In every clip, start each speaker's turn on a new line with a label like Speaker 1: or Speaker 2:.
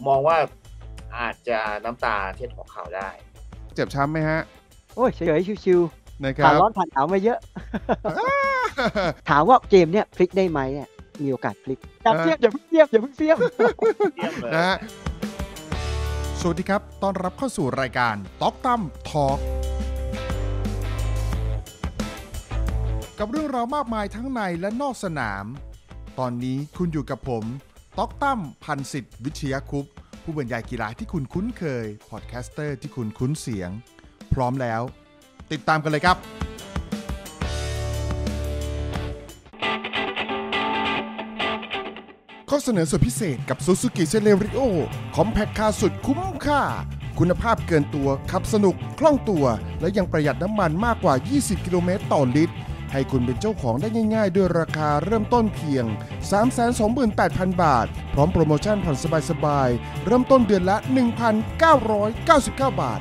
Speaker 1: ผมมองว่าอาจจะน้ำตาเทียนหัวเข่าได้
Speaker 2: เจ็บช้ำไหมฮะ
Speaker 3: โอ้ยเฉยๆชิว
Speaker 2: นะค
Speaker 3: ๆผ่า
Speaker 2: รั
Speaker 3: น
Speaker 2: บ
Speaker 3: ร้อนผ่านหนาวมาเยอะ ถามว่าเกมเนี่ยพลิกได้ไหมเนี่ยมีโอกาสพลิกอย่าเทียบอย่าเพิ่งเทียบอย่าเพิ่งเทียบ
Speaker 1: เทียบเลย
Speaker 2: นะฮะสวัสดีครับ ต้อนรับเข้าสู่รายการต็อกตั้มทอ k กับเรื่องราวมากมายทั้งในและนอกสนาม ตอนนี้คุณอยู่กับผม ต็อกตั้มพันสิทธิ์วิชยาคุปต์ผู้บรรยายกีฬาที่คุณคุ้นเคย podcaster ที่คุณคุ้นเสียง พร้อมแล้ว ติดตามกันเลยครับ ข้อเสนอสุดพิเศษกับ Suzuki c e l e r i o compact car สุดคุ้มค่า คุณภาพเกินตัว ขับสนุก คล่องตัว และยังประหยัดน้ำมันมากกว่า 20 กิโลเมตรต่อลิตร ให้คุณเป็นเจ้าของได้ง่าย ๆ ด้วยราคาเริ่มต้นเพียง 328,000 บาท พร้อมโปรโมชั่นผ่อนสบายๆ เริ่มต้นเดือนละ 1,999 บาท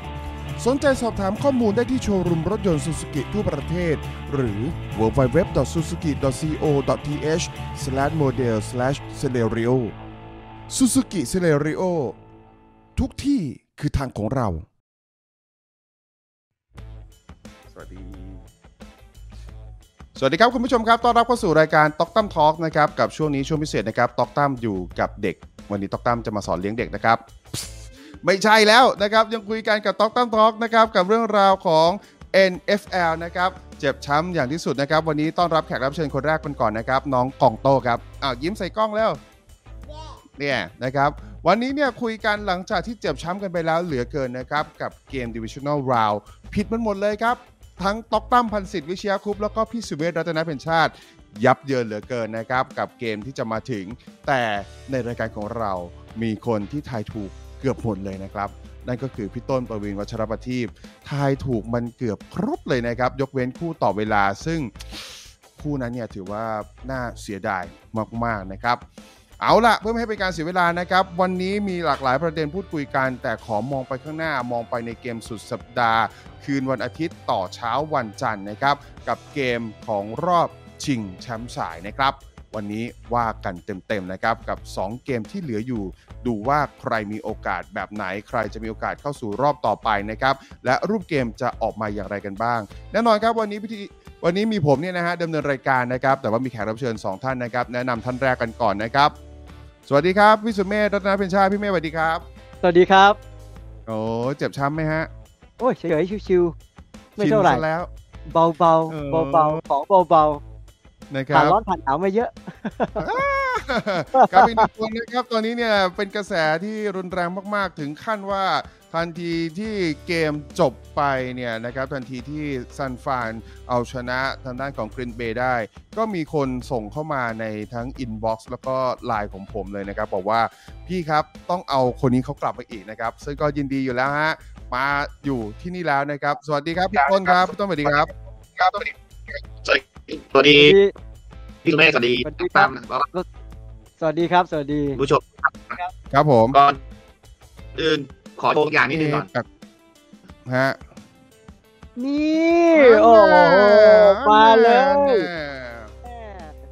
Speaker 2: สนใจสอบถามข้อมูลได้ที่โชว์รูมรถยนต์ Suzuki ทั่วประเทศ หรือ www.suzuki.co.th/model/celerio Suzuki Celerio ทุกที่คือทางของเรา สวัสดีครับคุณผู้ชมครับ ต้อนรับเข้าสู่รายการต็อกตั้มทอล์กนะครับ กับช่วงนี้ช่วงพิเศษนะครับต็อกตั้มอยู่กับเด็ก วันนี้ต็อกตั้มจะมาสอนเลี้ยงเด็กนะครับ ไม่ใช่แล้วนะครับ ยังคุยกันกับต็อกตั้มทอล์กนะครับ กับเรื่องราวของ NFL นะครับ เจ็บช้ำอย่างที่สุดนะครับ วันนี้ต้อนรับแขกรับเชิญคนแรกคนก่อนนะครับ น้องกองโตครับอ้าวยิ้มใส่กล้องแล้วเนี่ยนะครับวันนี้เนี่ยคุยกันหลังจากที่เจ็บช้ำกันไปแล้วเหลือเกินนะครับ กับเกม Divisional Round ผิดมันหมดเลยครับ ทั้งต็อกตั้มพันสิทธิ์วิเชียคุปต์แล้วก็พี่สุเวศรัตนเพ็ญชาติ ยับเยินเหลือเกินนะครับ กับเกมที่จะมาถึง แต่ในรายการของเรามีคนที่ทายถูกเกือบหมดเลยนะครับนั่นก็คือพี่ต้นประวินวัชรประทีปทายถูกมันเกือบครบเลยนะครับ ยกเว้นคู่ต่อเวลาซึ่งคู่นั้นเนี่ยถือว่าน่าเสียดายมาก ๆ นะครับ เอาละเพื่อไม่ให้เป็นการเสียเวลานะครับ วันนี้มีหลากหลายประเด็นพูดคุยกัน แต่ขอมองไปข้างหน้ามองไปในเกมสุดสัปดาห์ คืนวันอาทิตย์ต่อเช้าวันจันทร์นะครับ กับเกมของรอบชิงแชมป์สายนะครับ วันนี้ว่ากันเต็มๆนะครับ กับ 2 เกมที่เหลืออยู่ ดูว่าใครมีโอกาสแบบไหน ใครจะมีโอกาสเข้าสู่รอบต่อไปนะครับ และรูปเกมจะออกมาอย่างไรกันบ้าง แน่นอนครับวันนี้พิธีวันนี้มีผมเนี่ยนะฮะดำเนินรายการนะครับ แต่ว่ามีแขกรับเชิญ 2 ท่านนะครับ แนะนำท่านแรกกันก่อนนะครับ สวัสดีครับพี่สุเมธรัตนเพ็ญชาติพี่เมธสวัสดีครับ
Speaker 3: สวัสดีครับ
Speaker 2: โอ้เจ็บช้ำไหมฮะ
Speaker 3: โอ้ยเฉยๆชิวๆไม่เท่าไหร่
Speaker 2: ชินซะแล้ว
Speaker 3: เบาๆ
Speaker 2: เออ
Speaker 3: เบาๆของเบา
Speaker 2: นะค
Speaker 3: ๆผ่า
Speaker 2: รั
Speaker 3: น
Speaker 2: บ
Speaker 3: ร้อนผ่านหนาวมาเยอะ
Speaker 2: ครับอีกหนึ่งคนนะครับตอนนี้เนี่ยเป็นกระแสที่รุนแรงมาก ๆ ถึงขั้นว่าทันทีที่เกมจบไปเนี่ยนะครับทันทีที่ซานฟรานเอาชนะทางด้านของ Green Bay ได้ ก็มีคนส่งเข้ามาในทั้ง inbox แล้วก็ไลน์ของผมเลยนะครับ บอกว่าพี่ครับต้องเอาคนนี้เขากลับมาอีกนะครับ ซึ่งก็ยินดีอยู่แล้วฮะมาอยู่ที่นี่แล้วนะครับ สวัสดีครับพี่ต้นครับพี่ต้นสวัสดีครับ
Speaker 1: ครับสวัสดี สวัสดีพี่สุเมฆสวัสดี
Speaker 3: สวัสดีครั
Speaker 1: ตา
Speaker 3: บ
Speaker 1: มแล้วก็
Speaker 3: สวัสดีครับ สวัสดี
Speaker 1: ผู้ชม
Speaker 2: ครับผม
Speaker 1: ก่อนอื่นขอโชว์อย่างนิดนึงก่อน
Speaker 2: ฮะ
Speaker 3: นี่โอ้โหมาเลย
Speaker 2: แน่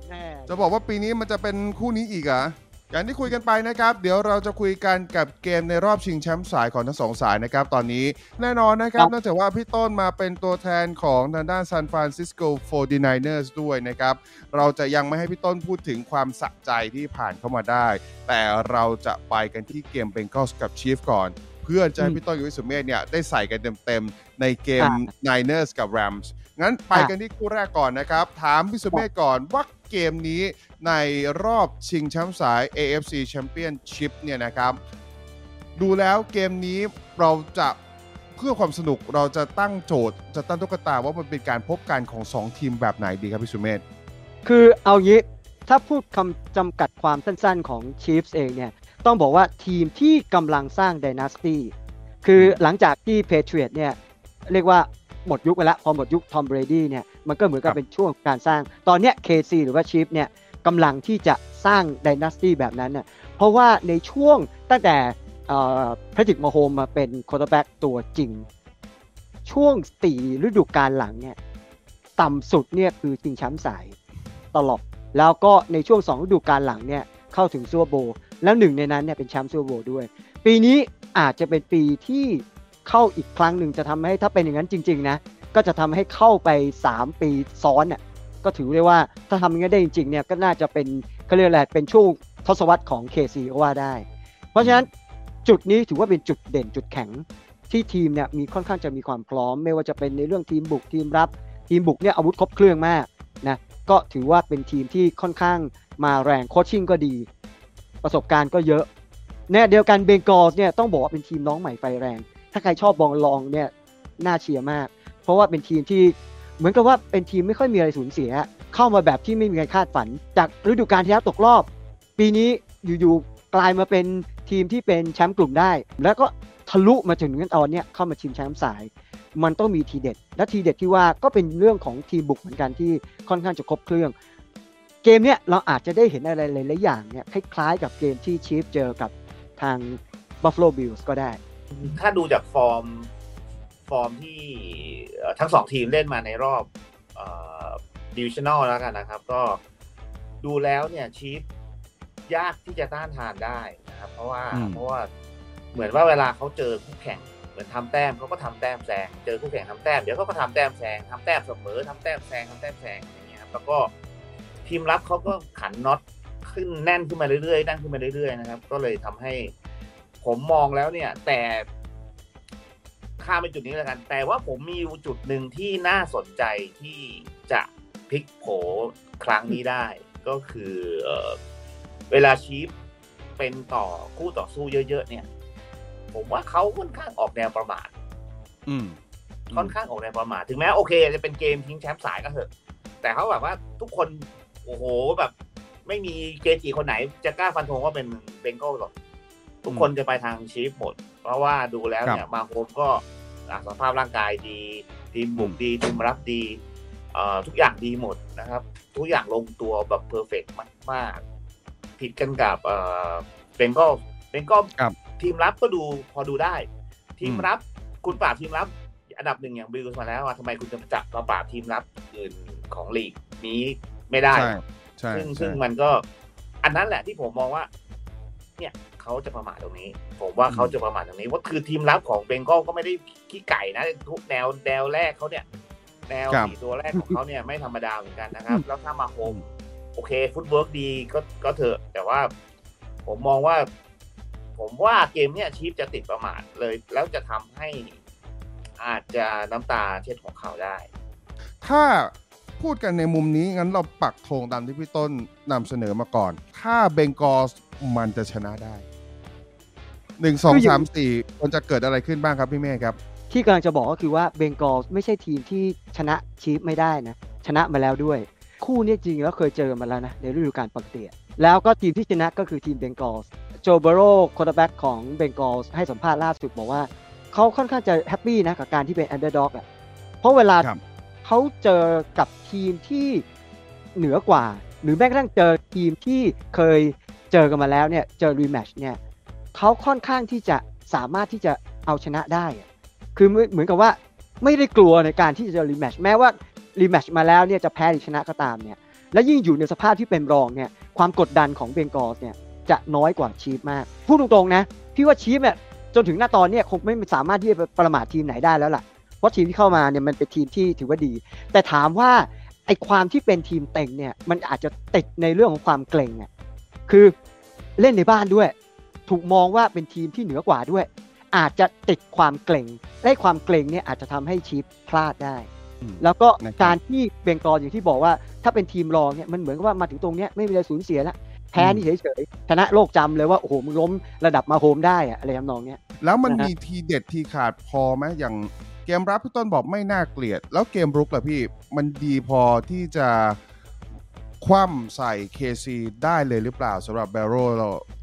Speaker 3: แน่
Speaker 2: จะบอกว่าปีนี้มันจะเป็นคู่นี้อีกเหรอะ อย่างที่คุยกันไปนะครับ เดี๋ยวเราจะคุยกันกับเกมในรอบชิงแชมป์สายของทั้งสองสายนะครับ ตอนนี้แน่นอนนะครับเนื่องจากว่าพี่ต้นมาเป็นตัวแทนของทางด้าน San Francisco 49ers ด้วยนะครับ เราจะยังไม่ให้พี่ต้นพูดถึงความสะใจที่ผ่านเข้ามาได้ แต่เราจะไปกันที่เกม Bengals กับ Chief ก่อน เพื่อจะให้พี่ต้นกับวิสุเมธเนี่ยได้ใส่กันเต็มๆในเกม Niners กับ Rams งั้นไปกันที่คู่แรกก่อนนะครับ ถามพี่สุเมธก่อนว่า เกมนี้ในรอบชิงแชมป์สาย AFC Championship เนี่ยนะครับ ดูแล้วเกมนี้เราจะเพื่อความสนุกเราจะตั้งโจทย์ จะตั้งตุ๊กตาว่ามันเป็นการพบกันของ 2 ทีมแบบไหนดีครับพี่สุเมธ
Speaker 3: คือเอางี้ถ้าพูดคำจำกัดความสั้นๆของ Chiefs เองเนี่ย ต้องบอกว่าทีมที่กำลังสร้าง Dynasty คือหลังจากที่ Patriot เนี่ย เรียกว่า หมดยุคไปแล้วพอหมดยุค Tom Brady เนี่ยมันก็เหมือนกับเป็นช่วงการสร้าง ตอนเนี้ย KC หรือว่า Chiefs เนี่ยกำลังที่จะสร้าง Dynasty แบบนั้นน่ะเพราะว่าในช่วงตั้งแต่แพทริกมาโฮมมาเป็น quarterback ตัวจริง ช่วงสี่ฤดูกาลหลังเนี่ยต่ำสุดเนี่ยคือชิงแชมป์สายตลอดแล้วก็ในช่วงสองฤดูกาลหลังเนี่ยเข้าถึงซัวโบว์แล้วหนึ่งในนั้นเนี่ยเป็นแชมป์ซูเปอร์โบว์ด้วย ปีนี้อาจจะเป็นปีที่ เข้าอีกครั้งหนึ่งจะทำให้ถ้าเป็นอย่างนั้นจริง ๆ นะ ก็จะทำให้เข้าไป 3 ปีซ้อนน่ะก็ถือได้ว่าถ้าทำอย่างนี้นได้จริงๆเนี่ยก็น่าจะเป็นเขาเรียกอะไรเป็นช่วงทศวรรษของ KC ก็ว่าได้ เพราะฉะนั้นจุดนี้ถือว่าเป็นจุดเด่นจุดแข็งที่ทีมเนี่ยมีค่อนข้างจะมีความพร้อม ไม่ว่าจะเป็นในเรื่องทีมบุกทีมรับ ทีมบุกเนี่ยอาวุธครบเครื่องมากนะก็ถือว่าเป็นทีมที่ค่อนข้างมาแรงโคชชิ่งก็ดี ประสบการณ์ก็เยอะแน่เดียวกันเบงกอลเนี่ยต้องบอกว่าเป็นทีมน้องใหม่ไฟแรง ถ้าใครชอบบองลองเนี่ยน่าเชียร์มาก เพราะว่าเป็นทีมที่เหมือนกับว่าเป็นทีมไม่ค่อยมีอะไรสูญเสีย เข้ามาแบบที่ไม่มีใครคาดฝัน จากฤดูกาลที่แล้วตกรอบ ปีนี้อยู่ๆกลายมาเป็นทีมที่เป็นแชมป์กลุ่มได้ แล้วก็ทะลุมาถึงตอนเนี้ยเข้ามาชิงแชมป์สาย มันต้องมีทีเด็ด และทีเด็ดที่ว่าก็เป็นเรื่องของทีมบุกเหมือนกันที่ค่อนข้างจะครบเครื่อง เกมเนี้ยเราอาจจะได้เห็นอะไรหลายๆอย่างเนี่ยคล้ายๆ กับเกมที่ Chiefs เจอกับทาง Buffalo Bills ก็ได้
Speaker 4: ถ้าดูจากฟอร์มฟอร์มที่เอ่อทั้งสองทีมเล่นมาในรอบdivisional แล้วกันนะครับ ก็ดูแล้วเนี่ย Chiefs ยากที่จะต้านทานได้นะครับ เพราะว่า
Speaker 2: อืม
Speaker 4: เพราะว่าเหมือนว่าเวลาเขาเจอคู่แข่งเหมือนทำแต้มเขาก็ทำแต้มแซงเจอคู่แข่งทำแต้มเดี๋ยวเขาก็ทำแต้มแซงทำแต้มเสมอทำแต้มแซงทำแต้มแซงอย่างเงี้ยครับแล้วก็ทีมรับเขาก็ขันน็อตขึ้นแน่นขึ้นมาเรื่อยๆแน่นขึ้นมาเรื่อยๆนะครับ ก็เลยทำให้ ผมมองแล้วเนี่ย แต่ข้ามไปจุดนี้แล้วกัน แต่ว่าผมมีอยู่จุดหนึ่งที่น่าสนใจที่จะพลิกโผครั้งนี้ได้ ก็คือเอ่อเวลาชีฟเป็นต่อคู่ต่อสู้เยอะ ๆ เนี่ย ผมว่าเขาค่อนข้างออกแนวประมาท
Speaker 2: อืม
Speaker 4: ค่อนข้างออกแนวประมาทถึงแม้โอเค จะเป็นเกมทิ้งแชมป์สายก็เถอะ แต่เขาแบบว่าทุกคนโอ้โหแบบ ไม่มีเกจิคนไหนจะกล้าฟันธงว่าเป็นBengals หรอก ทุกคนจะไปทาง Chiefs หมด เพราะว่าดูแล้วเนี่ย Mahomes ก็อะสภาพร่างกายดี ทีมบุกดีทีมรับดีเอ่อทุกอย่างดีหมดนะครับ ทุกอย่างลงตัวแบบ perfect มากๆ ผิดกันกับเอ่อ Bengals Bengals
Speaker 2: ครับ
Speaker 4: ทีมรับก็ดูพอดูได้ ทีม
Speaker 2: อืม
Speaker 4: รับคุณปราบทีมรับ อันดับหนึ่งอย่าง Bills มาแล้วอะทำไมคุณจะจับมาปราบทีมรับอื่นของลีกนี้ไม่ได้
Speaker 2: ใช่ใช่
Speaker 4: ซึ่ง
Speaker 2: ใช่
Speaker 4: ซึ่งมันก็ อันนั้นแหละที่ผมมองว่า เนี่ย เขาจะประมาทตรงนี้ ผมว่าเขาจะประมาทตรงนี้ว่าคือทีมรับของ Bengals ก็ไม่ได้ขี้ไก่นะทุกแนวแนวแรกเขาเนี่ย แนว
Speaker 2: ครับ
Speaker 4: สี่ตัวแรกของเขาเนี่ยไม่ธรรมดาเหมือนกันนะครับ แล้วถ้า Mahomes โอเค footwork ดีก็ก็เถอะ แต่ว่าผมมองว่า ผมว่าเกมเนี่ย Chiefs จะติดประมาทเลย แล้วจะทำให้อาจจะน้ำตาเช็ดของเขาได้
Speaker 2: ถ้าพูดกันในมุมนี้ งั้นเราปักธงตามที่พี่ต้นนำเสนอมาก่อน ถ้าเบงกอสมันจะชนะได้ หนึ่งสอง
Speaker 3: คืออยู่
Speaker 2: สามสี่มันจะเกิดอะไรขึ้นบ้างครับพี่เมฆครับ
Speaker 3: ที่กำลังจะบอกก็คือว่าเบงกอลไม่ใช่ทีมที่ชนะชีฟไม่ได้นะ ชนะมาแล้วด้วย คู่เนี้จริงแล้วเคยเจอมาแล้วนะในฤดูกาลปกติอะแล้วก็ทีมที่ชนะก็คือทีมเบงกอลโจเบโรquarterback ของ Bengals ให้สัมภาษณ์ล่าสุดบอกว่าเขาค่อนข้างจะ happy นะกับการที่เป็น underdog อะเพราะเวลา
Speaker 2: ครับ
Speaker 3: เขาเจอกับทีมที่เหนือกว่า หรือแม้กระทั่งเจอทีมที่เคยเจอกันมาแล้วเนี่ยเจอ rematch เนี่ย เขาค่อนข้างที่จะสามารถที่จะเอาชนะได้ คือเหมือนกับว่าไม่ได้กลัวในการที่จะ rematch แม้ว่า rematch มาแล้วเนี่ยจะแพ้หรือชนะก็ตามเนี่ย และยิ่งอยู่ในสภาพที่เป็นรองเนี่ยความกดดันของเบงกอลเนี่ยจะน้อยกว่าชีฟมาก พูดตรงๆนะ พี่ว่าชีฟเนี่ยจนถึงหน้าตอนเนี่ยคงไม่สามารถที่จะปประมาททีมไหนได้แล้วล่ะ เพราะทีมที่เข้ามาเนี่ยมันเป็นทีมที่ถือว่าดี แต่ถามว่าไอความที่เป็นทีมเต็งเนี่ยมันอาจจะติดในเรื่องของความเกรงอะคือเล่นในบ้านด้วย ถูกมองว่าเป็นทีมที่เหนือกว่าด้วย อาจจะติดความเกรงและความเกรงเนี่ยอาจจะทำให้ชีฟพลาดได้
Speaker 2: อืม
Speaker 3: แล้วก็
Speaker 2: นะครับ
Speaker 3: การที่เบงกอลอย่างที่บอกว่า ถ้าเป็นทีมรองเนี่ยมันเหมือนกับว่ามาถึงตรงเนี้ยไม่มีอะไรสูญเสียแล้วแพ้นี่เฉยๆชนะโลกจำเลยว่าโอ้โหมึงล้มระดับ Mahomes ได้อะอะไรทำนองเนี้ย
Speaker 2: แล้วมัน
Speaker 3: นะฮะ
Speaker 2: มีทีเด็ดทีขาดพอไหมอย่างเกมรับพี่ต้นบอกไม่น่าเกลียด แล้วเกมรุกล่ะพี่มันดีพอที่จะคว่ำใส่ KC ได้เลยหรือเปล่าสำหรับ Burrow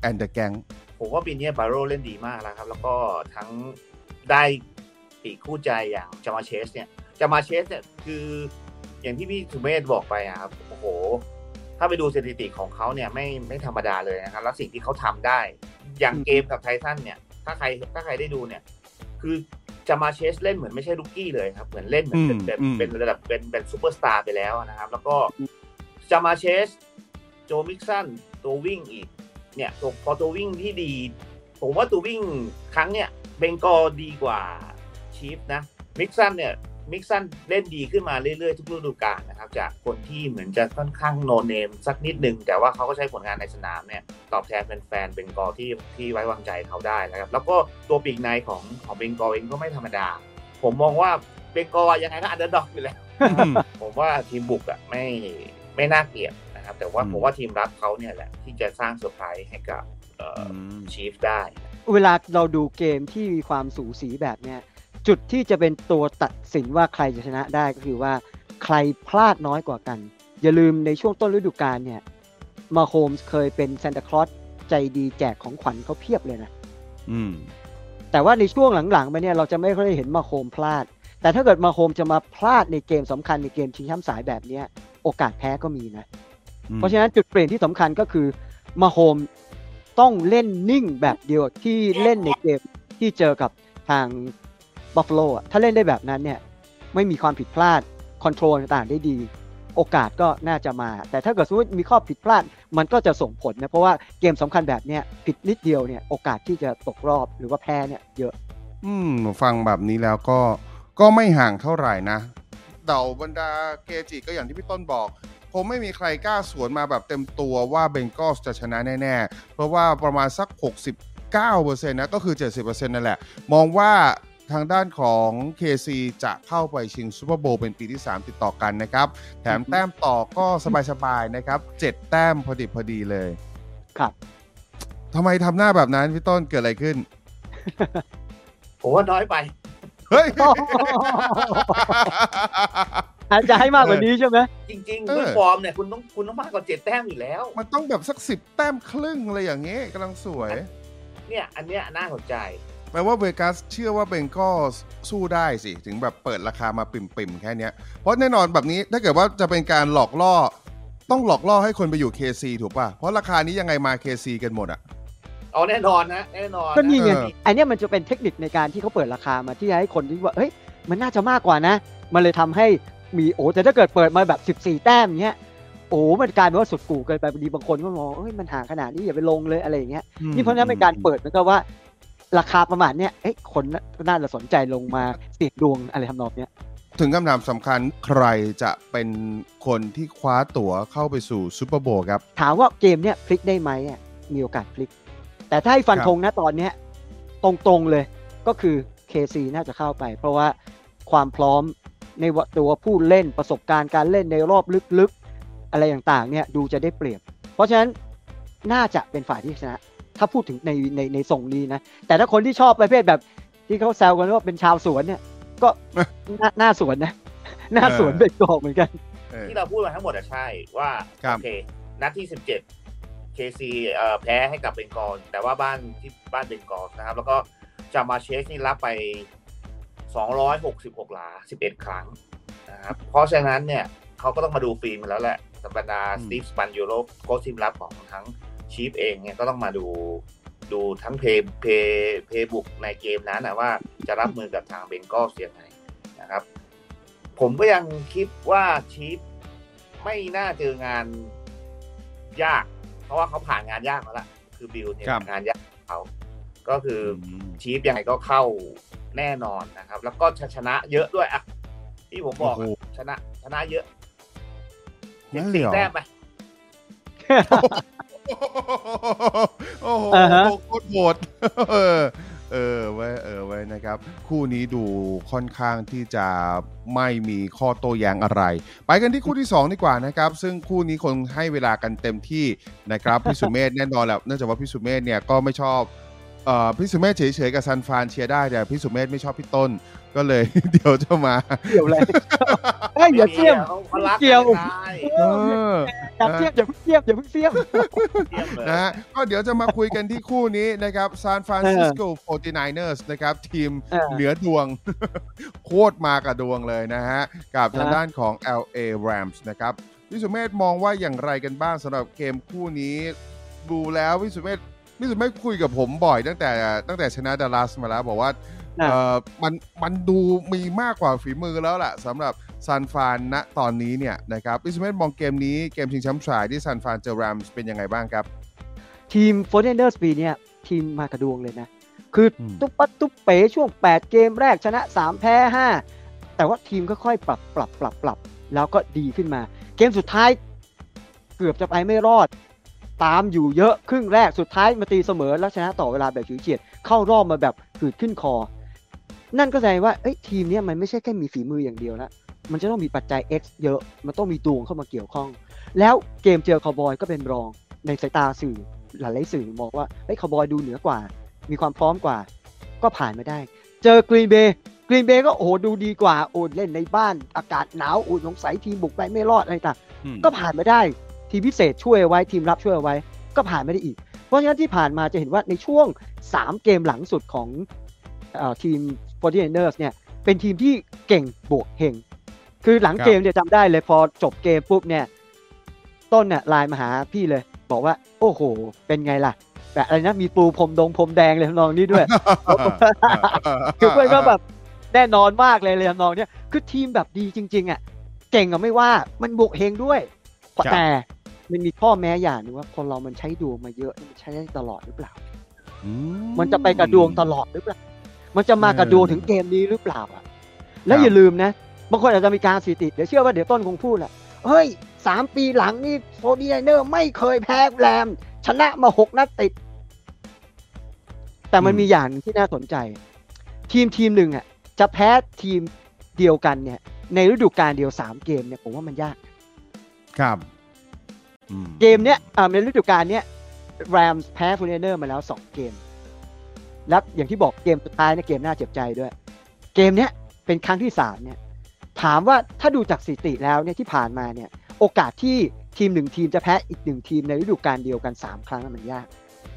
Speaker 2: and the gang
Speaker 4: ผมว่าปีนี้ Burrow เล่นดีมากแล้วครับ แล้วก็ทั้งได้ปีกคู่ใจอย่าง Ja'Marr Chase เนี่ยจามาเชสเนี่ยคืออย่างที่พี่สุเมธบอกไปอะครับโอ้โห ถ้าไปดูสถิติของเขาเนี่ยไม่ไม่ธรรมดาเลยนะครับ แล้วสิ่งที่เขาทำได้ อย่าง
Speaker 3: อืม
Speaker 4: เกมกับไททันเนี่ย ถ้าใครถ้าใครได้ดูเนี่ย คือจามาเชสเล่นเหมือนไม่ใช่ลูกกี้เลยครับ เหมือนเล่นเหมือนเป็นเป็น
Speaker 2: อืม
Speaker 4: เป็นระดับเป็นเป็นซูเปอร์สตาร์ไปแล้วนะครับ แล้วก็จามาเชส โจมิกสันตัววิ่งอีก เนี่ยตัวพอตัววิ่งที่ดี ผมว่าตัววิ่งครั้งเนี่ย Bengals ดีกว่า Chiefs นะ Mixon เนี่ย Mixon เล่นดีขึ้นมาเรื่อยๆ ทุกฤดูกาลนะครับ จากคนที่เหมือนจะค่อนข้าง no name สักนิดนึง แต่ว่าเขาก็ใช้ผลงานในสนามเนี่ย ตอบแทนแฟนๆ Bengals ที่ที่ไว้วางใจเขาได้นะครับ แล้วก็ตัวปีกในของของ Bengals เองก็ไม่ธรรมดา ผมมองว่า Bengals ยังไงก็ underdog อยู่แล้วผมว่าทีมบุกอะไม่ไม่น่าเกลียด นะครับ แต่ว่า
Speaker 2: อืม
Speaker 4: ผมว่าทีมรับเขาเนี่ยแหละที่จะสร้างเซอร์ไพรส์ให้กับเอ่อที
Speaker 2: ม
Speaker 4: Chiefs ได้
Speaker 3: เวลาเราดูเกมที่มีความสูสีแบบเนี้ยจุดที่จะเป็นตัวตัดสินว่าใครจะชนะได้ก็คือว่าใครพลาดน้อยกว่ากัน อย่าลืมในช่วงต้นฤดูกาลเนี่ย Mahomes เคยเป็นซานตาคลอสใจดีแจกของขวัญเขาเพียบเลยนะ
Speaker 2: อืม
Speaker 3: แต่ว่าในช่วงหลังๆมาเนี่ยเราจะไม่ค่อยได้เห็น Mahomes พลาด แต่ถ้าเกิด Mahomes จะมาพลาดในเกมสำคัญในเกมชิงแชมป์สายแบบเนี้ย โอกาสแพ้ก็มีนะ เพราะฉะนั้นจุดเปลี่ยนที่สำคัญก็คือมาโฮมต้องเล่นนิ่งแบบเดียวที่เล่นในเกมที่เจอกับทางบัฟฟาโลอะถ้าเล่นได้แบบนั้นเนี่ยไม่มีความผิดพลาด control ต่างๆได้ดี โอกาสก็น่าจะมา แต่ถ้าเกิดสมมติมีข้อผิดพลาดมันก็จะส่งผลนะ เพราะว่าเกมสำคัญแบบเนี้ยผิดนิดเดียวเนี่ยโอกาสที่จะตกรอบหรือว่าแพ้เนี่ยเยอะ
Speaker 2: อืมฟังแบบนี้แล้วก็ก็ไม่ห่างเท่าไหร่นะ เดาบรรดาเกจิก็อย่างที่พี่ต้นบอก คงไม่มีใครกล้าสวนมาแบบเต็มตัวว่าเบงกอสจะชนะแน่ๆ เพราะว่าประมาณสัก 69%นะก็คือ 70%นั่นแหละ มองว่าทางด้านของ KC จะเข้าไปชิงซูเปอร์โบว์เป็นปีที่ 3 ติดต่อกันนะครับ แถมแต้มต่อก็สบายๆนะครับ 7 แต้มพอดิบพอดีเลย
Speaker 3: ครับ
Speaker 2: ทำไมทำหน้าแบบนั้นพี่ต้นเกิดอะไรขึ้น
Speaker 4: ผมว่าน้อยไป
Speaker 2: เฮ้ย
Speaker 3: อาจจะให้มากกว่านี้ใช่ไหม
Speaker 4: จริง
Speaker 2: เอ
Speaker 4: ๆ
Speaker 2: อ
Speaker 4: ด้วยฟอร์มเนี่ยคุณต้องคุณต้องมากกว่าเจ็ดแต้มอยู่แล้ว
Speaker 2: มันต้องแบบสักสิบแต้มครึ่งอะไรอย่างเงี้ยกำลังสวย
Speaker 4: เนี่ยอันเนี้ยน่าสนใจ
Speaker 2: แปลว่าเวกัสเชื่อว่าเบงกอสสู้ได้สิ ถึงแบบเปิดราคามาปิ่มๆ แค่เนี้ยเพราะแน่นอนแบบนี้ถ้าเกิดว่าจะเป็นการหลอกล่อ ต้องหลอกล่อให้คนไปอยู่ KC ถูกป่ะ เพราะราคานี้ยังไงมา KC กันหมดอะ
Speaker 4: เอาแน่นอนนะแน่นอน
Speaker 3: ก็นี่ไง
Speaker 2: เออ
Speaker 3: อันเนี้ยมันจะเป็นเทคนิคในการที่เขาเปิดราคามาที่จะให้คนที่ว่าเฮ้ยมันน่าจะมากกว่านะ มันเลยทำให้ มีโอ้แต่ถ้าเกิดเปิดมาแบบ 14 แต้มเงี้ยโอ้มันกลายเป็นว่าสุดกู่เกินไปบางทีบางคนก็มองเฮ้ยมันห่างขนาดนี้อย่าไปลงเลยอะไรอย่างเงี้ยนี่เพราะฉะนั้นเป็นการเปิดเหมือนกับว่า ราคาประมาณเนี้ยเอ้ยคนน่าจะสนใจลงมาเสี่ยงดวงอะไรทำนองเนี้ย
Speaker 2: ถึงคำถามสำคัญใครจะเป็นคนที่คว้าตั๋วเข้าไปสู่ซูเปอร์โบว์ครับ
Speaker 3: ถามว่าเกมเนี้ยพลิกได้ไหมอะมีโอกาสพลิก แต่ถ้าให้ฟันธงนะตอนเนี้ยตรงๆเลยก็คือ KC น่าจะเข้าไป เพราะว่าความพร้อม ในตัวผู้เล่นประสบการณ์การเล่นในรอบลึกๆ อะไรต่างๆเนี่ยดูจะได้เปรียบ เพราะฉะนั้นน่าจะเป็นฝ่ายที่ชนะ ถ้าพูดถึงในในในส่งนี้นะ แต่ถ้าคนที่ชอบประเภทแบบที่เขาแซวกันว่าเป็นชาวสวนเนี่ย ก็น่าน่าสวนนะน่าสวน
Speaker 2: เออ
Speaker 3: เป็นกอกเหมือนกัน
Speaker 2: เออ
Speaker 4: ที่เราพูดมาทั้งหมดอะใช่ว่า
Speaker 2: ครับ
Speaker 4: โอเคนัดที่สิบเจ็ดเคซีเอ่อแพ้ให้กับเบงกอลแต่ว่าบ้านที่บ้านเบงกอลนะครับ แล้วก็จามาเชสนี่รับไป 266 หลา 11 ครั้งนะครับเพราะฉะนั้นเนี่ยเขาก็ต้องมาดูฟิล์มกันแล้วแหละสบรรดา
Speaker 2: อืม
Speaker 4: สตีฟสปันยูโลโค้ชทีมรับของทางชีฟเองเนี่ยก็ต้องมาดูดูทั้งเพย์เพย์เพย์บุกในเกมนั้นนะว่าจะรับมือกับทางเบงกอลเสียงไหนนะครับ ผมก็ยังคิดว่าชีฟไม่น่าเจองานยาก เพราะว่าเขาผ่านงานยากมาแล้วคือบิลเนี่ย
Speaker 2: ครับ
Speaker 4: งานยากของเขาก็คืออชีฟยังไงก็เข้า แน่นอนนะครับ แล้วก็ชนะเยอะด้วยอะที่ผมบอก
Speaker 2: โอ้
Speaker 4: อะ
Speaker 2: โห
Speaker 4: ชนะ ชนะเยอะ
Speaker 2: นั่นเลย
Speaker 4: สี่
Speaker 2: เหรอ
Speaker 4: แต้มไป
Speaker 2: โอ้โห
Speaker 3: อ่าฮะ
Speaker 2: โคตรโหดเออเออไว้ยเออไว้ยนะครับ คู่นี้ดูค่อนข้างที่จะไม่มีข้อโต้แย้งอะไร ไปกันที่คู่ที่ 2 ดีกว่านะครับ ซึ่งคู่นี้คงให้เวลากันเต็มที่นะครับพี่สุเมธแน่นอนแหละเนื่องจากว่าพี่สุเมธเนี่ยก็ไม่ชอบ เอ่อพี่สุเมธเฉยๆกับซันฟรานเชียร์ได้แต่พี่สุเมธไม่ชอบพี่ต้น ก็เลย เดี๋ยวจะมา
Speaker 3: เกี่ยวอะไรเฮ้ยอย่าเทียม
Speaker 4: เขาเขารัก
Speaker 3: เกี่ยว
Speaker 4: กันได้
Speaker 2: เออ
Speaker 3: อย่าเทียบอย่าเพิ่งเทียบอย่าเพิ่งเทียบ
Speaker 4: เทียบเลย
Speaker 2: นะฮะก็เดี๋ยวจะมาคุยกันที่คู่นี้นะครับ San Francisco 49ers นะครับทีม
Speaker 3: เออ
Speaker 2: เหนือดวง โคตรมากับดวงเลยนะฮะ กับทาง
Speaker 3: นะ
Speaker 2: ด้านของ LA Rams นะครับพี่สุเมธมองว่าอย่างไรกันบ้างสำหรับเกมคู่นี้ดูแล้วพี่สุเมธ พี่สุเมธคุยกับผมบ่อยตั้งแต่ตั้งแต่ชนะดัลลัสมาแล้ว บอกว่า
Speaker 3: อะ
Speaker 2: เออมันมันดูมีมากกว่าฝีมือแล้วล่ะสำหรับซันฟานณตอนนี้เนี่ยนะครับพี่สุเมธมองเกมนี้เกมชิงแชมป์ชายที่ซันฟานเจอแรมส์เป็นยังไงบ้างครับ
Speaker 3: ทีมโฟร์เ n เ r อร์สปีเนี่ยทีมมากับดวงเลยนะ คืออ
Speaker 2: ม
Speaker 3: ตุ๊บปัดตุ๊บเป๋ช่วง 8 เกมแรกชนะ 3 แพ้ 5 แต่ว่าทีมก็ค่อยปรับปรับปรับปรับ แล้วก็ดีขึ้นมา เกมสุดท้ายเกือบจะไปไม่รอด ตามอยู่เยอะครึ่งแรกสุดท้ายมาตีเสมอแล้วชนะต่อเวลาแบบฉิวเฉียดเข้ารอบมาแบบหืดขึ้นคอ นั่นก็แสดงว่าเอ้ยทีมเนี้ยมันไม่ใช่แค่มีฝีมืออย่างเดียวแล้วมันจะต้องมีปัจจัย X เยอะ มันต้องมีดวงเข้ามาเกี่ยวข้อง แล้วเกมเจอคาวบอยก็เป็นรองในสายตาสื่อหลายๆสื่อมองว่าเฮ้ยคาวบอยดูเหนือกว่า มีความพร้อมกว่า ก็ผ่านมาได้ เจอกรีนเบย์กรีนเบย์ก็โอ้โหดูดีกว่าโอ้เล่นในบ้านอากาศหนาวอุ๊ยสงสัยทีมบุกไปไม่รอดอะไรต่าง
Speaker 2: อืม
Speaker 3: ก็ผ่านมาได้ ทีมพิเศษช่วยไว้ทีมรับช่วยไว้ ก็ผ่านมาได้อีก เพราะฉะนั้นที่ผ่านมาจะเห็นว่าในช่วง 3 เกมหลังสุดของอทีม f o r t i n e r s เนี่ยเป็นทีมที่เก่งบวกเฮงคือหลังเกมเนี่ยจำได้เลยพอจบเกมปุ๊บเนี่ยต้นเนี่ยไลน์มาหาพี่เลย บอกว่า โอ้โห เป็นไงล่ะแบบอะไรนะมีปูพรมดงพรมแดงเลยทำนองนี้ด้วยคือเพื่อนก็แบบแน่นอนมากเลยเลยทำนองเนี้ยคือทีมแบบดีจริง ๆ อะ เก่งอะไม่ว่ามันบวกเฮงด้วยแต่ มันมีข้อแม้อย่างหนึงว่าคนเรามันใช้ดวงมาเยอะมันใช้ได้ตลอดหรือเปล่า
Speaker 2: อื
Speaker 3: มันจะไปกับดวงตลอดหรือเปล่า มันจะมากับดวง
Speaker 2: เออ
Speaker 3: ถึงเกมนี้หรือเปล่าอะ แล้ว
Speaker 2: ครับ
Speaker 3: อย่าลืมนะ บางคนอาจจะมีการสถิติ เดี๋ยวเชื่อว่าเดี๋ยวต้นคงพูดแหละ เฮ้ยสามปีหลังนี่โฟร์ตี้ไนเนอร์ไม่เคยแพ้แรม ชนะมาหกนัดติด แต่มัน
Speaker 2: อืม
Speaker 3: มีอย่างหนึ่งที่น่าสนใจ ทีมทีมหนึ่งอะ จะแพ้ทีมเดียวกันเนี่ย ในฤดูกาลเดียวสามเกมเนี่ยผมว่ามันยาก
Speaker 2: ครับอืม
Speaker 3: เกมเนี้ยอ่าในฤดูกาลเนี้ยแรมส์แพ้โฟร์ตี้ไนเนอร์มาแล้วสองเกม แล้วอย่างที่บอกเกมสุดท้ายเนี่ยเกมน่าเจ็บใจด้วย เกมเนี้ยเป็นครั้งที่สามเนี่ย ถามว่าถ้าดูจากสถิติแล้วเนี่ยที่ผ่านมาเนี่ย โอกาสที่ทีมหนึ่งทีมจะแพ้อีกหนึ่งทีมในฤดูกาลเดียวกันสามครั้งมันยาก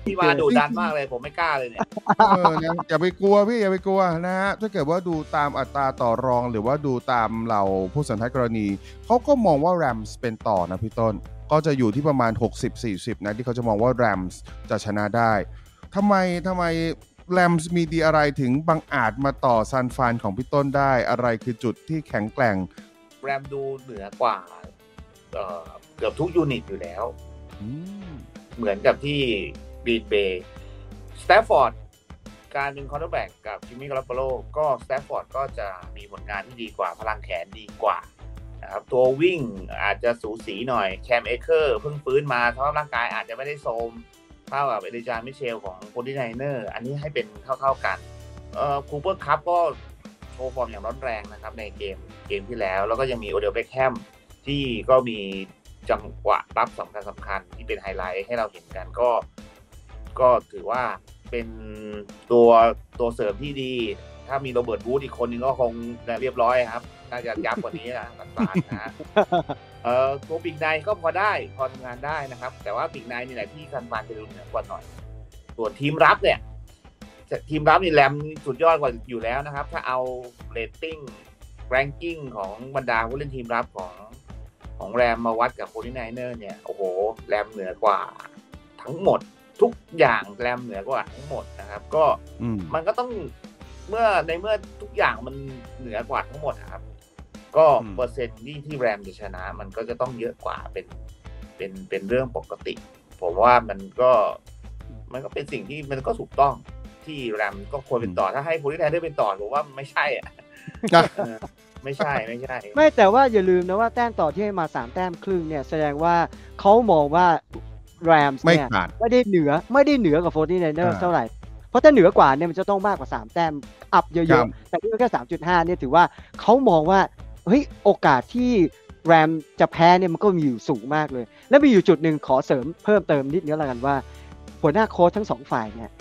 Speaker 4: พี่มาดุดันมากเลยผมไม่กล้าเลยเนี่ย
Speaker 2: เออนะอย่าไปกลัวพี่อย่าไปกลัวนะฮะถ้าเกิดว่าดูตามอัตราต่อรองหรือว่าดูตามเหล่าผู้สันทัดกรณีเขาก็มองว่าแรมส์เป็นต่อนะพี่ต้น ก็จะอยู่ที่ประมาณ 60-40 นะ ที่เขาจะมองว่าแรมส์จะชนะได้ทำไมทำไมแรมส์มีดีอะไรถึงบังอาจมาต่อซานฟรานของพี่ต้นได้อะไรคือจุดที่แข็งแกร่ง
Speaker 4: แรมดูเหนือกว่าเอ่อเกือบทุก unit อยู่แล้ว
Speaker 2: อืม
Speaker 4: เหมือนกับที่บีดเบย์สแตฟฟอร์ดการเป็น quarterback กับจิมมี่การอปโปโลก็สแตฟฟอร์ดก็จะมีผลงานที่ดีกว่าพลังแขนดีกว่า นะครับตัววิ่งอาจจะสูสีหน่อยแคมเอเคอร์เพิ่งฟื้นมาสภาพร่างกายอาจจะไม่ได้โทมเท่ากับเอลิจามิเชลของโ o ดีไนเนอร์อันนี้ให้เป็นเท่าๆกันเอ่อคูเปอร์คัพก็โชว์ฟอร์มอย่างร้อนแรงนะครับในเกมเกมที่แล้ว แล้วก็ยังมีโอเดลเบคแฮมที่ก็มีจังหวะรับสำคัญสำคัญที่เป็นไฮไลท์ให้เราเห็นกันก็ ก็ถือว่าเป็นตัวตัวเสริมที่ดี ถ้ามีโรเบิร์ตวูดส์อีกคนนึงก็คงเรียบร้อยครับ น่าจะยับกว่านี้นะตันตานนะฮะเอ่อตัวปีกในก็พอได้พอทำงานได้นะครับ แต่ว่าปีกในนี่แหละที่ซานฟรานจะดูเหนือกว่าหน่อย ส่วนทีมรับเนี่ยทีมรับนี่แรมสุดยอดกว่าอยู่แล้วนะครับ ถ้าเอา rating ranking ของบรรดาผู้เล่นทีมรับของของแรมมาวัดกับโ o ลิไนเนอร์เนี่ย โอ้โห แรมเหนือกว่าทั้งหมดทุกอย่างแรมเหนือกว่าทั้งหมดนะครับ ก็
Speaker 2: อืม
Speaker 4: มันก็ต้องเมื่อในเมื่อทุกอย่างมันเหนือกว่าทั้งหมดนะครับ ก็
Speaker 2: อืม
Speaker 4: เปอร์เซ็นต์ที่ที่แรมจะชนะ มันก็จะต้องเยอะกว่าเป็นเป็นเป็นเรื่องปกติ ผมว่ามันก็มันก็เป็นสิ่งที่มันก็ถูกต้องที่แรมก็ควรเป็นต่อถ้าให้โพลิแทนได้เป็นต่อผมว่าไม่ใช่อะ
Speaker 2: อะ
Speaker 4: เออไม่ใช่ไม่ใช่
Speaker 3: ไม่แต่ว่าอย่าลืมนะว่าแต้มต่อที่ให้มาสามแต้มครึ่งเนี่ยแสดงว่าเขามองว่าแรมส์
Speaker 2: ไม่
Speaker 3: เนี่ย
Speaker 2: ขาด
Speaker 3: ไม่ได้เหนือไม่ได้เหนือกับโฟร์ตี้ไนเนอร์
Speaker 2: อ่า
Speaker 3: เท่าไหร่ เพราะถ้าเหนือกว่าเนี่ยมันจะต้องมากกว่า 3 แต้ม up เยอะครั
Speaker 2: บ
Speaker 3: ๆแต่นี่แค่สามจุดห้าเนี่ยถือว่าเขามองว่า เฮ้ยโอกาสที่แรมจะแพ้เนี่ยมันก็มีอยู่สูงมากเลย แล้วมีอยู่จุดหนึ่งขอเสริมเพิ่มเติมนิดนึงแล้วกันว่า หัวหน้าโค้ชทั้งสองฝ่ายเนี่ย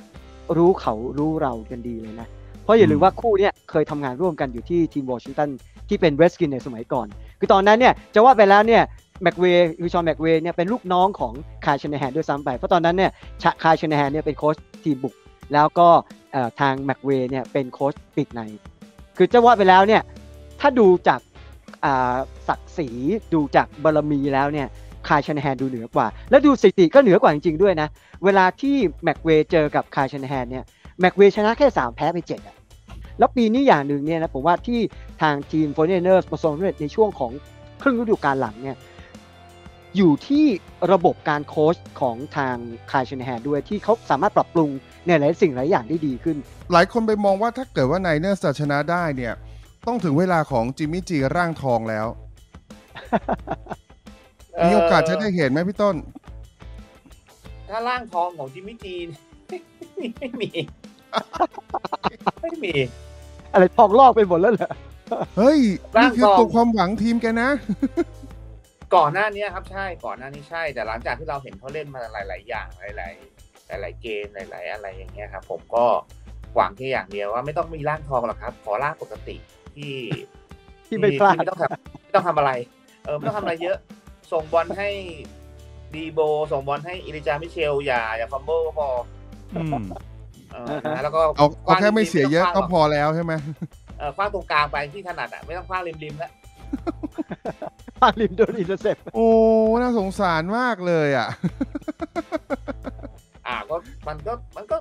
Speaker 3: รู้เขารู้เรากันดีเลยนะ เพราะอย่าลืมว่าคู่เนี้ยเคยทำงานร่วมกันอยู่ที่ทีมวอชิงตันที่เป็นเรดสกินในสมัยก่อน คือตอนนั้นเนี่ยจะว่าไปแล้วเนี่ยแม็กเวย์คือฌอนแม็กเวย์เนี่ยเป็นลูกน้องของคายล์ชานาแฮนด้วยซ้ำไป เพราะตอนนั้นเนี่ยชะคายล์ชานาแฮนเนี่ยเป็นโค้ชทีมบุก แล้วก็ทางแม็กเวย์เนี่ยเป็นโค้ชปีกใน คือจะว่าไปแล้วเนี่ยถ้าดูจาก ศักดิ์ศรีดูจากบารมีแล้วเนี่ยคายล์ชานาแฮนดูเหนือกว่า แล้วดูสถิติก็เหนือกว่าจริงๆด้วยนะ เวลาที่แม็กเวย์เจอกับคายล์ชานาแฮนเนี่ยแม็กเวย์ชนะแค่ 3 แพ้ไป7อะแล้วปีนี้อย่างหนึ่งเนี่ยนะผมว่าที่ทางทีมโฟร์ตี้ไนเนอร์ประสบความสำเร็จในช่วงของครึ่งฤดูกาลหลังเนี่ยอยู่ที่ระบบการโค้ชของทางคายล์ชานาแฮนด้วยที่เขาสามารถปรับปรุงในหลายสิ่งหลายอย่างได้ดีขึ้น
Speaker 2: หลายคนไปมองว่าถ้าเกิดว่าไนเนอร์จะชนะได้เนี่ย ต้องถึงเวลาของจิมมี่จีร่างทองแล้ว มีโอกาสจะได้เห็นไหมพี่ต้น
Speaker 4: ถ้าร่างทองของจิมมี่จีนไม่มี ไม่มี
Speaker 3: อะไรทองลอกไปหมดแล้วเหรอ
Speaker 2: เฮ้ย
Speaker 4: ร่า
Speaker 2: นี่
Speaker 4: ง
Speaker 2: คือ
Speaker 4: ทอง
Speaker 2: ตัวความหวังทีมแกนะ
Speaker 4: ก่อนหน้านี้ครับใช่ก่อนหน้านี้ใช่ แต่หลังจากที่เราเห็นเขาเล่นมาหลาย ๆ อย่างหลาย ๆหลาย ๆ เกมหลาย ๆ อะไรอย่างเงี้ยครับผมก็หวังแค่อย่างเดียวว่าไม่ต้องมีร่างทองหรอกครับ ขอร่างปกติ ที่
Speaker 3: ที่ไม่พลาด
Speaker 4: ไม่ต้องทำไม่ต้องทำอะไร เออไม่ต้องทำอะไรเยอะ ส่งบอลให้ดีโบ ส่งบอลให้เอลิจามิเชล อย่าอย่า fumble ก็พอ
Speaker 2: อืม
Speaker 4: เออนะแล้วก็
Speaker 2: เอาเอาแค่ไม่ต้อง
Speaker 4: ริๆ
Speaker 2: เสียเยอะ
Speaker 4: ต้
Speaker 2: ก็
Speaker 4: ง
Speaker 2: พอแล้วใช่ไหม
Speaker 4: เออขว้างตรงกลางไปที่ถนัดอะไม่ต้องขว้างริมๆแล้ว
Speaker 3: ปาริมโดน intercept
Speaker 2: โอ้น่าสงสารมากเลยอะ
Speaker 4: อ่าก็มันก็มันก็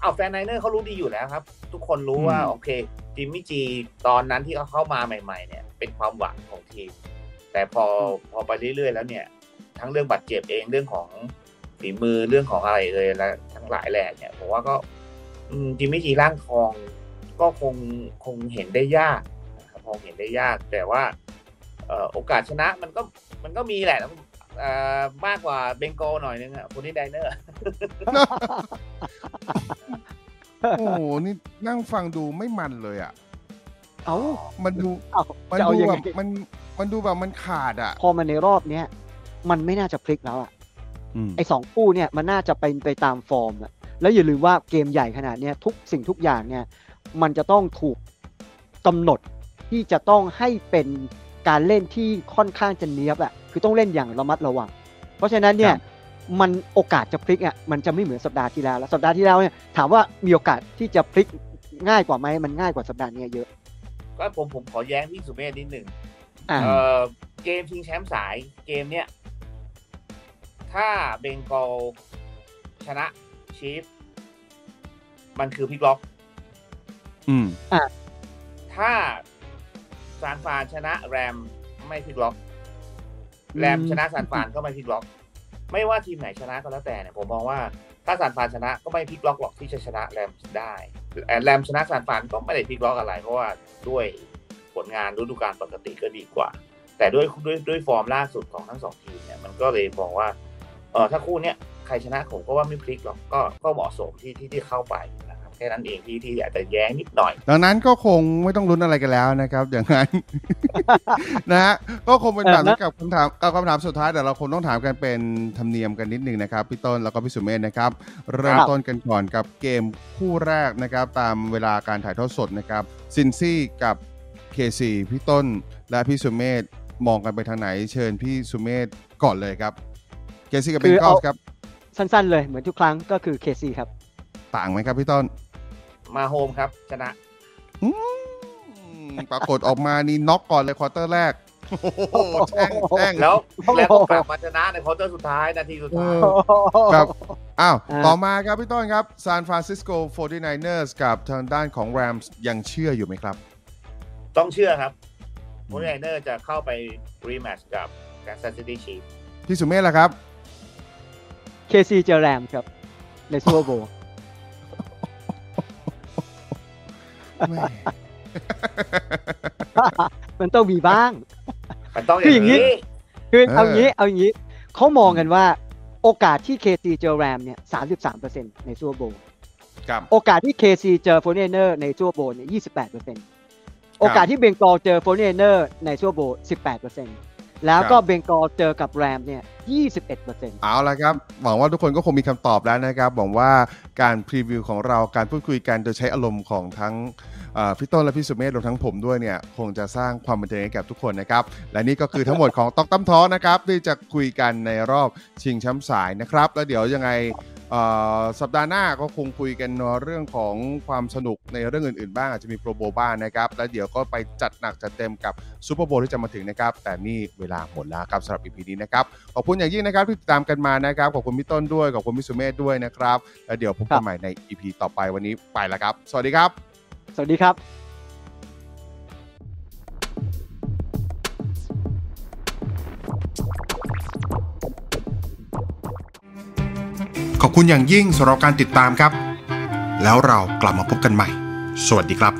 Speaker 4: เอาแฟนไนเนอร์เขารู้ดีอยู่แล้วครับ ทุกคนรู้ว่า
Speaker 2: อืม
Speaker 4: โอเคจิมมี่จีตอนนั้นที่เขาเข้ามาใหม่ ๆ เนี่ย เป็นความหวังของทีม แต่พอพอไปเรื่อยๆแล้วเนี่ย ทั้งเรื่องบาดเจ็บเองเรื่องของฝีมือเรื่องของอะไรเลยและทั้งหลายแหล่เนี่ยผมว่าก็อืมจิมมี่จีร่างทอง ก็คงคงเห็นได้ยากนะครับคงเห็นได้ยาก แต่ว่าเอ่อโอกาสชนะมันก็มันก็มีแหละเอ่อ มากกว่า Bengal หน่อยนึงอะ Forty-Niners
Speaker 2: โอ้โห นี่นั่งฟังดูไม่มันเลยอะ
Speaker 3: เอ้า
Speaker 2: มันดู
Speaker 3: เอ้า
Speaker 2: มัน
Speaker 3: จะเอา
Speaker 2: ดู
Speaker 3: ยัง
Speaker 2: แบ
Speaker 3: ไง
Speaker 2: บมัน มันดูแบบมันขาดอะ
Speaker 3: พอมาในรอบเนี้ย มันไม่น่าจะพลิกแล้วอะ
Speaker 2: อืม
Speaker 3: ไอ้สองคู่เนี่ยมันน่าจะเป็นไปตามฟอร์มอะแล้วอย่าลืมว่าเกมใหญ่ขนาดเนี้ยทุกสิ่งทุกอย่างเนี่ย มันจะต้องถูกกำหนดที่จะต้องให้เป็นการเล่นที่ค่อนข้างจะเนี้ยบอะ คือต้องเล่นอย่างระมัดระวัง เพราะฉะนั้นเนี่ย
Speaker 2: ครับ
Speaker 3: มันโอกาสจะพลิกอะมันจะไม่เหมือนสัปดาห์ที่แล้วแล้วสัปดาห์ที่แล้วเนี่ยถามว่ามีโอกาสที่จะพลิกง่ายกว่าไหมมันง่ายกว่าสัปดาห์เนี้ยเยอะ
Speaker 4: ก็ผมผมขอแย้งพี่สุเมธนิดหนึ่ง
Speaker 3: อ่า
Speaker 4: เออเกมชิงแชมป์สายเกมเนี้ยถ้าเบงกอลชนะชีฟมันคือพลิกล็อก
Speaker 2: อืม
Speaker 4: ถ้า San Fran ชนะ Rams ไม่พลิกล็อก Rams ชนะ San Fran ก็ไม่พลิกล็อก ไม่ว่าทีมไหนชนะก็แล้วแต่เนี่ยผมมองว่าถ้า San Fran ชนะก็ไม่พลิกล็อกหรอกที่จะชนะ Rams ได้แต่ Rams ชนะ San Fran ก็ไม่ได้พลิกล็อกอะไร เพราะว่าด้วยผลงานฤดูกาลปกติก็ดีกว่า แต่ด้วยด้วยด้วยฟอร์มล่าสุดของทั้งสองทีมเนี่ยมันก็เลยมองว่าเออถ้าคู่เนี้ยใครชนะผมก็ว่าไม่พลิกหรอกก็ก็เหมาะสมที่ที่ที่เข้าไปนะครับ แค่นั้นเองที่ที่อยากจะแย้งนิดหน่อย
Speaker 2: ดังนั้นก็คงไม่ต้องลุ้นอะไรกันแล้วนะครับ อย่างนั้นนะฮะก็คงเป็นแบบนั้นกับคำถามกับคำถามสุดท้ายแต่เราคงต้องถามกันเป็นธรรมเนียมกันนิดนึงนะครับพี่ต้นแล้วก็พี่สุเมธนะครับเริ่มต้นกันก่อนกับเกมคู่แรกนะครับ ตามเวลาการถ่ายทอดสดนะครับซินซี่กับเคซีพี่ต้นและพี่สุเมธมองกันไปทางไหน เชิญพี่สุเมธก่อนเลยครับKC กับ Bengal
Speaker 3: เอา
Speaker 2: สิครับ
Speaker 3: สั้นๆเลยเหมือนทุกครั้งก็คือ KC ครับ
Speaker 2: ต่างไหมครับพี่ต้น
Speaker 4: Mahomes ครับชนะ
Speaker 2: อืมปรากฏออกมานี่น็อกก่อนเลย quarter แรกโอ้โหแช่งแช่ง
Speaker 4: แล้วแล้วก็กลับมาชนะใน quarter สุดท้ายนาทีสุดท้าย
Speaker 2: เออครับอ้าว
Speaker 3: อ่า
Speaker 2: ต่อมาครับพี่ต้นครับซานฟรานซิสโก 49ers กับทางด้านของ Rams ยังเชื่ออยู่ไหมครับ
Speaker 4: ต้องเชื่อครับโมเนเนอร์จะเข้าไป rematch กับ Kansas City Chiefs
Speaker 2: พี่สุเมธล่ะครับ
Speaker 3: KC เจอ Rams ครับใน Super
Speaker 2: Bowl มั
Speaker 3: นต้องมีบ้าง
Speaker 4: มันต้องอ
Speaker 3: คืออย่าง
Speaker 4: ย่าง
Speaker 3: นี้
Speaker 4: นี้
Speaker 3: คือ
Speaker 2: เออ
Speaker 3: เอางี้เอาอย่างนี้เขามองกันว่า โอกาสที่ KC เจอ Rams เนี่ย33%ใน Super Bowl
Speaker 2: ครับ
Speaker 3: โอกาสที่ KC เจอ Forty-Niners ใน Super Bowl เนี่ย28%โอกาสที่ Bengal เจอ Forty-Niners ใน Super Bowl 18% แล้วก็
Speaker 2: ครับ
Speaker 3: Bengal เจอกับ Rams เนี่ย 21%
Speaker 2: เอาละครับ หวังว่าทุกคนก็คงมีคำตอบแล้วนะครับ หวังว่าการ preview ของเรา การพูดคุยกันโดยใช้อารมณ์ของทั้งเอ่อพี่ต้นและพี่สุเมธรวมทั้งผมด้วยเนี่ย คงจะสร้างความบันเทิงให้กับทุกคนนะครับ และนี่ก็คือทั้งหมดของตอกตั้มท้อนะครับ ที่จะคุยกันในรอบชิงแชมป์สายนะครับ แล้วเดี๋ยวยังไงเอ่อ สัปดาห์หน้าก็คงคุยกันเรื่องของความสนุกในเรื่องอื่นๆบ้างอาจจะมีโปรโบบ้างนะครับ แล้วเดี๋ยวก็ไปจัดหนักจัดเต็มกับซูเปอร์โบว์ที่จะมาถึงนะครับ แต่นี่เวลาหมดแล้วครับสำหรับ EP นี้นะครับ ขอบคุณอย่างยิ่งนะครับที่ติดตามกันมานะครับ ขอบคุณพี่ต้นด้วย ขอบคุณพี่สุเมธด้วยนะครับ แล้วเดี๋ยวพบกันใหม่ใน EP ต่อไปวันนี้ไปแล้วครับ สวัสดีครับ
Speaker 3: สวัสดีครับ
Speaker 2: คุณอย่างยิ่งสำหรับการติดตามครับ แล้วเรากลับมาพบกันใหม่ สวัสดีครับ